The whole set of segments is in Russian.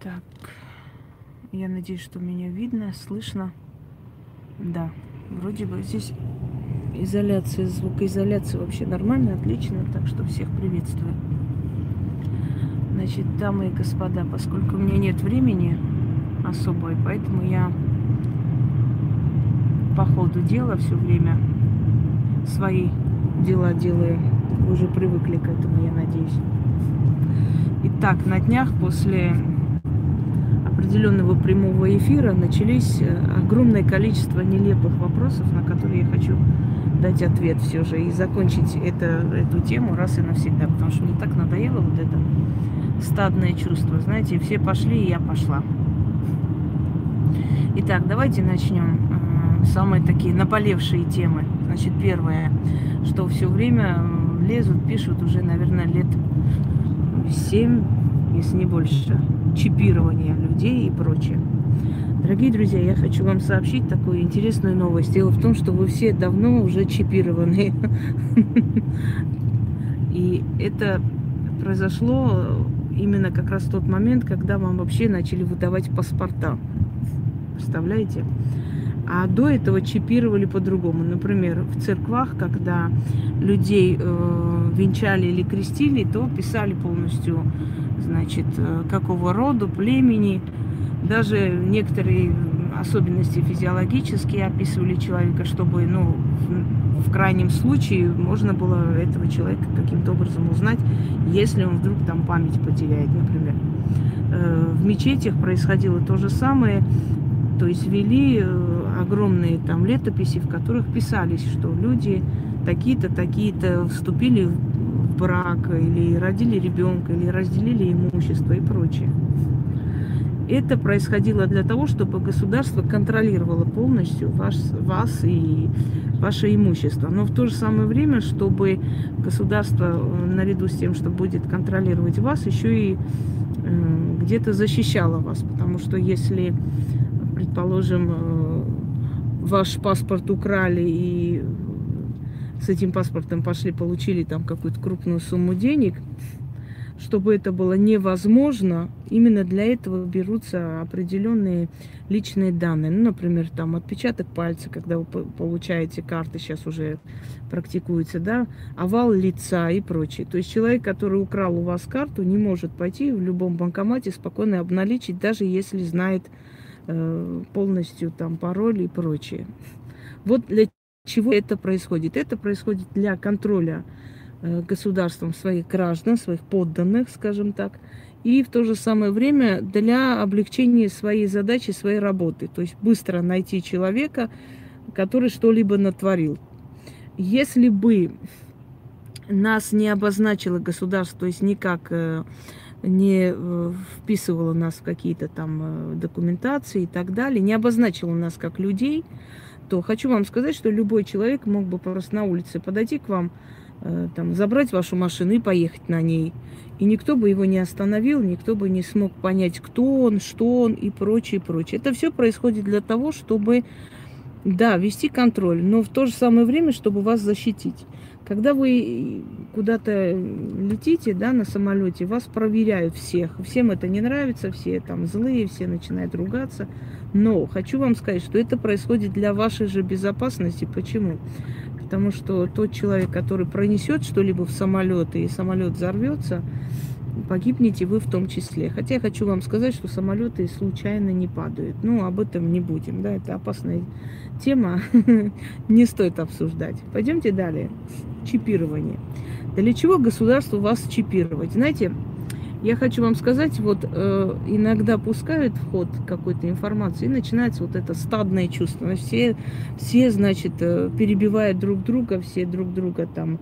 Так, я надеюсь, что меня видно, слышно. Да, вроде бы здесь изоляция, звукоизоляция вообще нормально, отлично, так что всех приветствую. Значит, дамы и господа, поскольку у меня нет времени особой, поэтому я по ходу дела все время свои дела делаю. Вы уже привыкли к этому, я надеюсь. Итак, на днях после определенного прямого эфира начались э, огромное количество нелепых вопросов, на которые я хочу дать ответ все же и закончить это, эту тему раз и навсегда, потому что мне так надоело вот это стадное чувство. Знаете, все пошли, и я пошла. Итак, давайте начнем. Э, самые такие наболевшие темы. Значит, первое, что все время лезут, пишут уже, наверное, лет 7, если не больше, чипирование людей и прочее. Дорогие друзья, я хочу вам сообщить такую интересную новость. Дело в том, что вы все давно уже чипированы. И это произошло именно как раз в тот момент, когда вам вообще начали выдавать паспорта. Представляете? А до этого чипировали по-другому. Например, в церквах, когда людей э, венчали или крестили, то писали полностью, значит, э, какого рода, племени. Даже некоторые особенности физиологические описывали человека, чтобы, ну, в, крайнем случае можно было этого человека каким-то образом узнать, если он вдруг там память потеряет, например. Э, в мечетях происходило то же самое, то есть вели э, огромные там летописи, в которых писались, что люди такие-то, такие-то вступили в брак, или родили ребенка, или разделили имущество и прочее. Это происходило для того, чтобы государство контролировало полностью ваш, вас и ваше имущество. Но в то же самое время, чтобы государство, наряду с тем, что будет контролировать вас, еще и э, где-то защищало вас. Потому что если, предположим, э, ваш паспорт украли и с этим паспортом пошли, получили там какую-то крупную сумму денег, чтобы это было невозможно, именно для этого берутся определенные личные данные. Ну, например, там отпечаток пальца, когда вы получаете карты, сейчас уже практикуется, да, овал лица и прочее. То есть человек, который украл у вас карту, не может пойти в любом банкомате спокойно обналичить, даже если знает Э, полностью там пароль и прочее. Вот для чего это происходит? Это происходит для контроля э, государством своих граждан, своих подданных, скажем так, и в то же самое время для облегчения своей задачи, своей работы. То есть быстро найти человека, который что-либо натворил. Если бы нас не обозначило государство, то есть никак э, не э, вписывала нас в какие-то там документации и так далее, не обозначила нас как людей, то хочу вам сказать, что любой человек мог бы просто на улице подойти к вам, э, там, забрать вашу машину и поехать на ней. И никто бы его не остановил, никто бы не смог понять, кто он, что он и прочее, прочее. Это все происходит для того, чтобы, да, вести контроль, но в то же самое время, чтобы вас защитить. Когда вы куда-то летите, да, на самолете, вас проверяют всех. Всем это не нравится, все там злые, все начинают ругаться. Но хочу вам сказать, что это происходит для вашей же безопасности. Почему? Потому что тот человек, который пронесет что-либо в самолет, и самолет взорвется, погибнете вы в том числе. Хотя я хочу вам сказать, что самолеты случайно не падают. Ну, об этом не будем, да, это опасная тема, не стоит обсуждать. Пойдемте далее. Чипирование. Для чего государству вас чипировать? Знаете, я хочу вам сказать, вот э, иногда пускают в ход какой-то информации, и начинается вот это стадное чувство. Все, все значит, э, перебивают друг друга, все друг друга там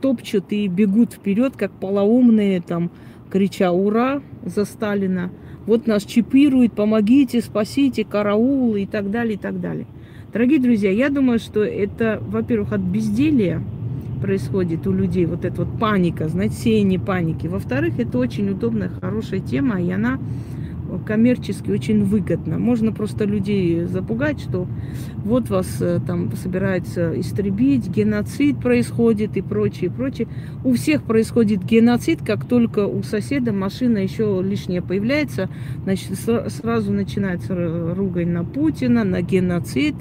топчут и бегут вперед, как полоумные, там, крича «Ура!» за Сталина. Вот нас чипируют, помогите, спасите, караул и так далее, и так далее. Дорогие друзья, я думаю, что это, во-первых, от безделия, происходит у людей, вот эта вот паника, знаете, сеяние паники. Во-вторых, это очень удобная, хорошая тема, и она коммерчески очень выгодно. Можно просто людей запугать, что вот вас э, там собирается истребить, геноцид происходит и прочее, прочее. У всех происходит геноцид, как только у соседа машина еще лишняя появляется, значит, сразу начинается ругань на Путина, на геноцид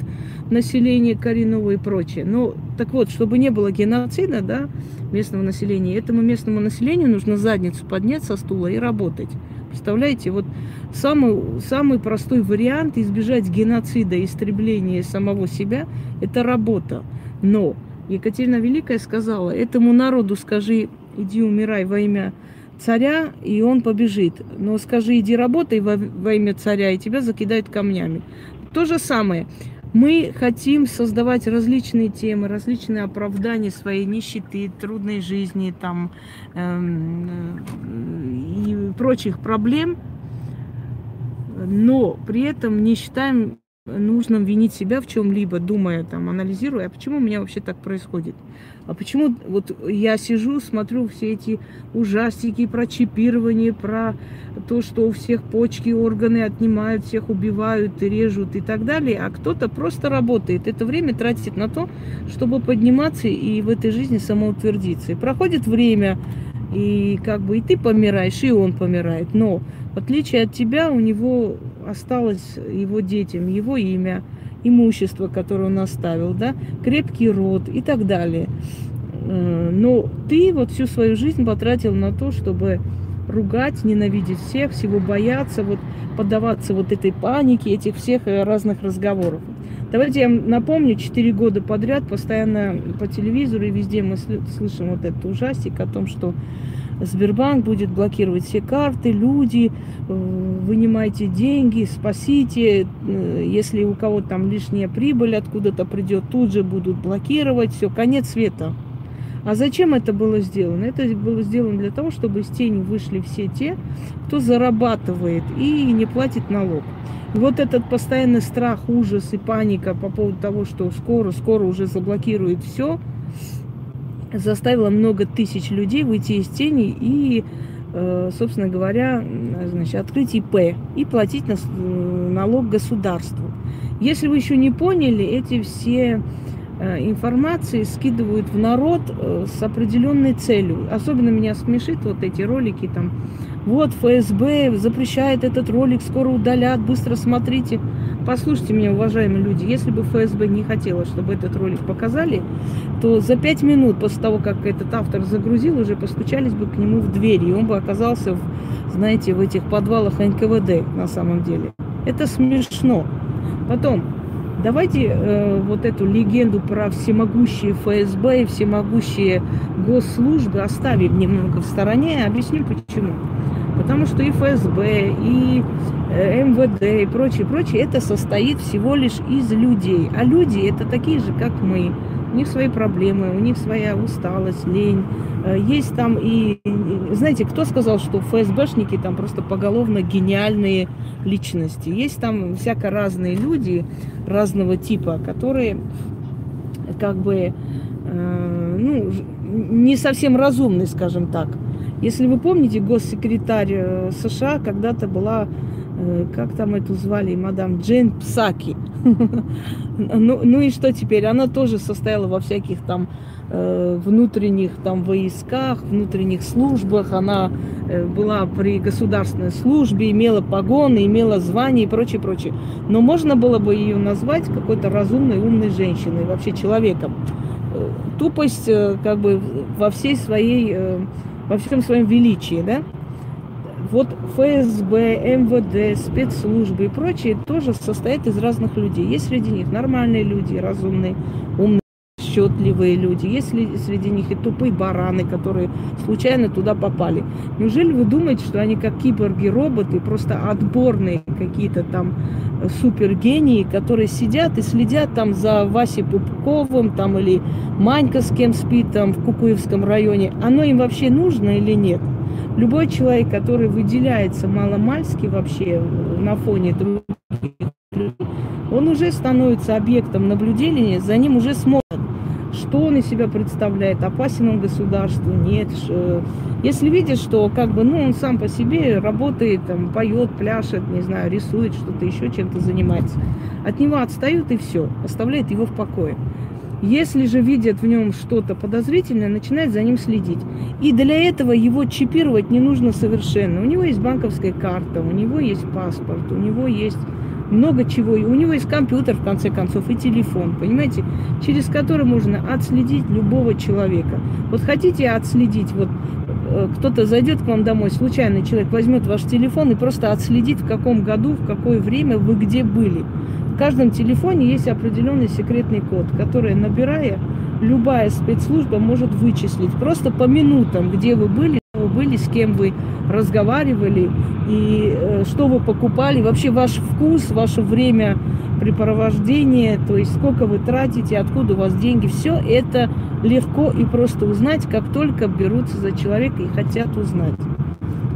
населения коренного и прочее. Но так вот, чтобы не было геноцида, да, местного населения, этому местному населению нужно задницу поднять со стула и работать. Представляете, вот самый, самый простой вариант избежать геноцида, истребления самого себя – это работа. Но Екатерина Великая сказала, этому народу скажи, иди умирай во имя царя, и он побежит. Но скажи, иди работай во, во имя царя, и тебя закидают камнями. То же самое. Мы хотим создавать различные темы, различные оправдания своей нищеты, трудной жизни там, эм, и прочих проблем, но при этом не считаем нужно винить себя в чем-либо, думая, там, анализируя, а почему у меня вообще так происходит? А почему вот я сижу, смотрю все эти ужастики про чипирование, про то, что у всех почки, органы отнимают, всех убивают, режут и так далее, а кто-то просто работает. Это время тратит на то, чтобы подниматься и в этой жизни самоутвердиться. И проходит время, и как бы и ты помираешь, и он помирает. Но в отличие от тебя, у него осталось его детям, его имя, имущество, которое он оставил, да, крепкий род и так далее. Э, но ты вот всю свою жизнь потратил на то, чтобы ругать, ненавидеть всех, всего бояться, вот поддаваться вот этой панике, этих всех э, разных разговоров. Давайте я напомню, 4 года подряд постоянно по телевизору и везде мы слышим вот этот ужастик о том, что Сбербанк будет блокировать все карты, люди, э, вынимайте деньги, спасите, э, если у кого там лишняя прибыль откуда-то придет, тут же будут блокировать, все, конец света. А зачем это было сделано? Это было сделано для того, чтобы из тени вышли все те, кто зарабатывает и не платит налог. И вот этот постоянный страх, ужас и паника по поводу того, что скоро, скоро уже заблокируют все, заставила много тысяч людей выйти из тени и, собственно говоря, значит, открыть ИП и платить налог государству. Если вы еще не поняли, эти все э, информации скидывают в народ э, с определенной целью. Особенно меня смешит вот эти ролики там вот ФСБ запрещает этот ролик, скоро удалят, быстро смотрите. Послушайте меня, уважаемые люди, если бы ФСБ не хотела, чтобы этот ролик показали, то за пять минут после того, как этот автор загрузил, уже постучались бы к нему в дверь, и он бы оказался, в, знаете, в этих подвалах НКВД на самом деле. Это смешно. Потом, давайте э, вот эту легенду про всемогущие ФСБ и всемогущие госслужбы оставим немного в стороне. Объясню почему. Потому что и ФСБ, и э, МВД, и прочее, прочее, это состоит всего лишь из людей. А люди это такие же, как мы. У них свои проблемы, у них своя усталость, лень. Э, есть там и... Знаете, кто сказал, что ФСБшники там просто поголовно гениальные личности? Есть там всяко разные люди разного типа, которые как бы э, ну, не совсем разумны, скажем так. Если вы помните, госсекретарь э, США когда-то была, э, как там эту звали, мадам Джейн Псаки. ну, ну и что теперь? Она тоже состояла во всяких там э, внутренних там войсках, внутренних службах. Она была при государственной службе, имела погоны, имела звание и прочее, прочее. Но можно было бы ее назвать какой-то разумной, умной женщиной, вообще человеком. Тупость как бы во всей своей во всем своем величии, да? Вот ФСБ, МВД, спецслужбы и прочие тоже состоят из разных людей. Есть среди них нормальные люди, разумные, умные, расчетливые люди. Есть среди них и тупые бараны, которые случайно туда попали. Неужели вы думаете, что они как киборги-роботы, просто отборные какие-то там супергении, которые сидят и следят там за Васей Пупковым, там или Манька с кем спит там в Кукуевском районе, оно им вообще нужно или нет? Любой человек, который выделяется маломальски вообще на фоне других он уже становится объектом наблюдения, за ним уже смотрят, что он из себя представляет, опасен он государству, нет. Если видит, что как бы, ну, он сам по себе работает, там, поет, пляшет, не знаю, рисует, что-то еще чем-то занимается, от него отстают и все, оставляет его в покое. Если же видят в нем что-то подозрительное, начинают за ним следить. И для этого его чипировать не нужно совершенно. У него есть банковская карта, у него есть паспорт, у него есть много чего. И у него есть компьютер, в конце концов, и телефон, понимаете, через который можно отследить любого человека. Вот хотите отследить, вот э, кто-то зайдет к вам домой, случайный человек возьмет ваш телефон и просто отследит, в каком году, в какое время вы где были. В каждом телефоне есть определенный секретный код, который, набирая, любая спецслужба может вычислить просто по минутам, где вы были, были, с кем вы разговаривали и э, что вы покупали, вообще ваш вкус, ваше время препровождения, то есть сколько вы тратите, откуда у вас деньги, все это легко и просто узнать, как только берутся за человека и хотят узнать.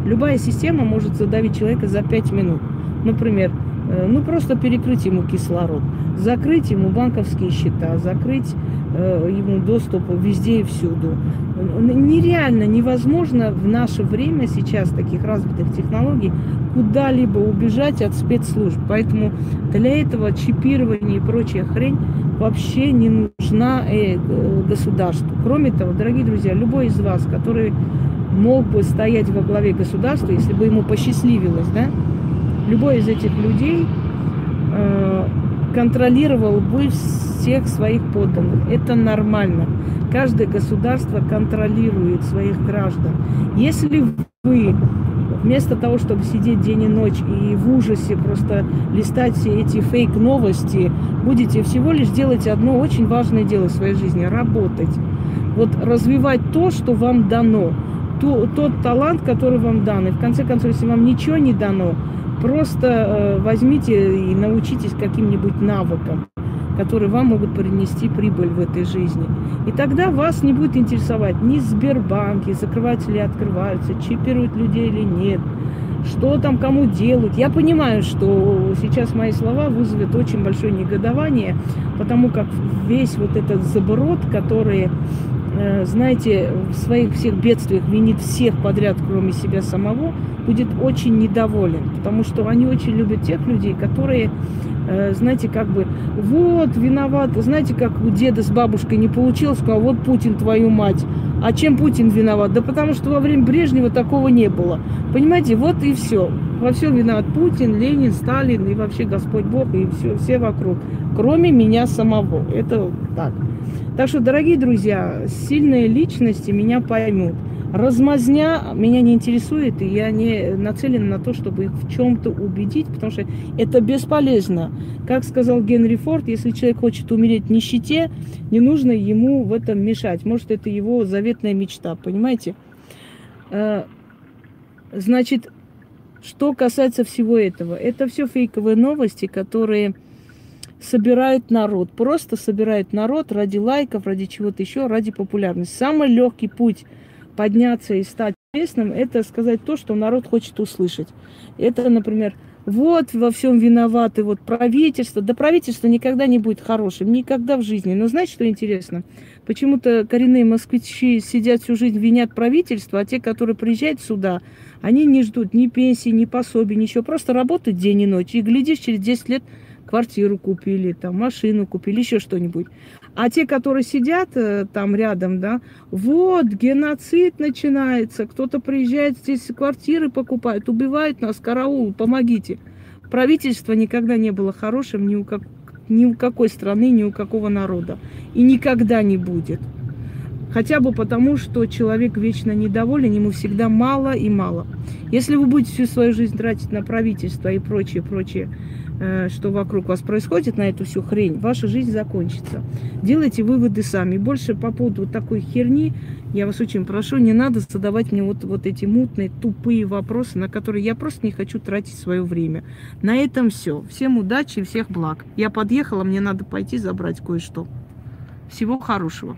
Любая система может задавить человека за 5 минут. Например, ну просто перекрыть ему кислород, закрыть ему банковские счета, закрыть Э, ему доступ везде и всюду. Нереально, невозможно в наше время сейчас таких развитых технологий куда-либо убежать от спецслужб. Поэтому для этого чипирование и прочая хрень вообще не нужна э, государству. Кроме того, дорогие друзья, любой из вас, который мог бы стоять во главе государства, если бы ему посчастливилось, да, любой из этих людей э, контролировал бы всех своих подданных. Это нормально. Каждое государство контролирует своих граждан. Если вы вместо того, чтобы сидеть день и ночь и в ужасе просто листать все эти фейк-новости, будете всего лишь делать одно очень важное дело в своей жизни – работать. Вот развивать то, что вам дано, то, тот талант, который вам дан. И в конце концов, если вам ничего не дано, просто э, возьмите и научитесь каким-нибудь навыкам которые вам могут принести прибыль в этой жизни. И тогда вас не будет интересовать ни Сбербанки, закрываются ли открываются, чипируют людей или нет, что там кому делают. Я понимаю, что сейчас мои слова вызовут очень большое негодование, потому как весь вот этот заброд, который знаете, в своих всех бедствиях винит всех подряд, кроме себя самого, будет очень недоволен, потому что они очень любят тех людей, которые Э, знаете, как бы, вот, виноват, знаете, как у деда с бабушкой не получилось, сказал, вот Путин, твою мать. А чем Путин виноват? Да потому что во время Брежнева такого не было. Понимаете, вот и все. Во всем виноват Путин, Ленин, Сталин и вообще Господь Бог и все, все вокруг. Кроме меня самого. Это так. Так что, дорогие друзья, сильные личности меня поймут. Размазня меня не интересует, и я не нацелена на то, чтобы их в чем-то убедить, потому что это бесполезно. Как сказал Генри Форд, если человек хочет умереть в нищете, не нужно ему в этом мешать. Может, это его заветная мечта, понимаете? Э, значит, что касается всего этого, это все фейковые новости, которые собирают народ, просто собирают народ ради лайков, ради чего-то еще, ради популярности. Самый легкий путь – подняться и стать известным, это сказать то, что народ хочет услышать. Это, например, вот во всем виноваты вот правительство. Да правительство никогда не будет хорошим, никогда в жизни. Но знаете, что интересно? Почему-то коренные москвичи сидят всю жизнь, винят правительство, а те, которые приезжают сюда, они не ждут ни пенсии, ни пособий, ничего. Просто работают день и ночь. И глядишь, через 10 лет квартиру купили, там, машину купили, еще что-нибудь. А те, которые сидят э, там рядом, да, вот, геноцид начинается, кто-то приезжает здесь квартиры покупает, убивает нас, караул, помогите. Правительство никогда не было хорошим ни у, как, ни у какой страны, ни у какого народа. И никогда не будет. Хотя бы потому, что человек вечно недоволен, ему всегда мало и мало. Если вы будете всю свою жизнь тратить на правительство и прочее, прочее, Э, что вокруг вас происходит, на эту всю хрень, ваша жизнь закончится. Делайте выводы сами. Больше по поводу такой херни, я вас очень прошу, не надо задавать мне вот, вот эти мутные, тупые вопросы, на которые я просто не хочу тратить свое время. На этом все. Всем удачи и всех благ. Я подъехала, мне надо пойти забрать кое-что. Всего хорошего.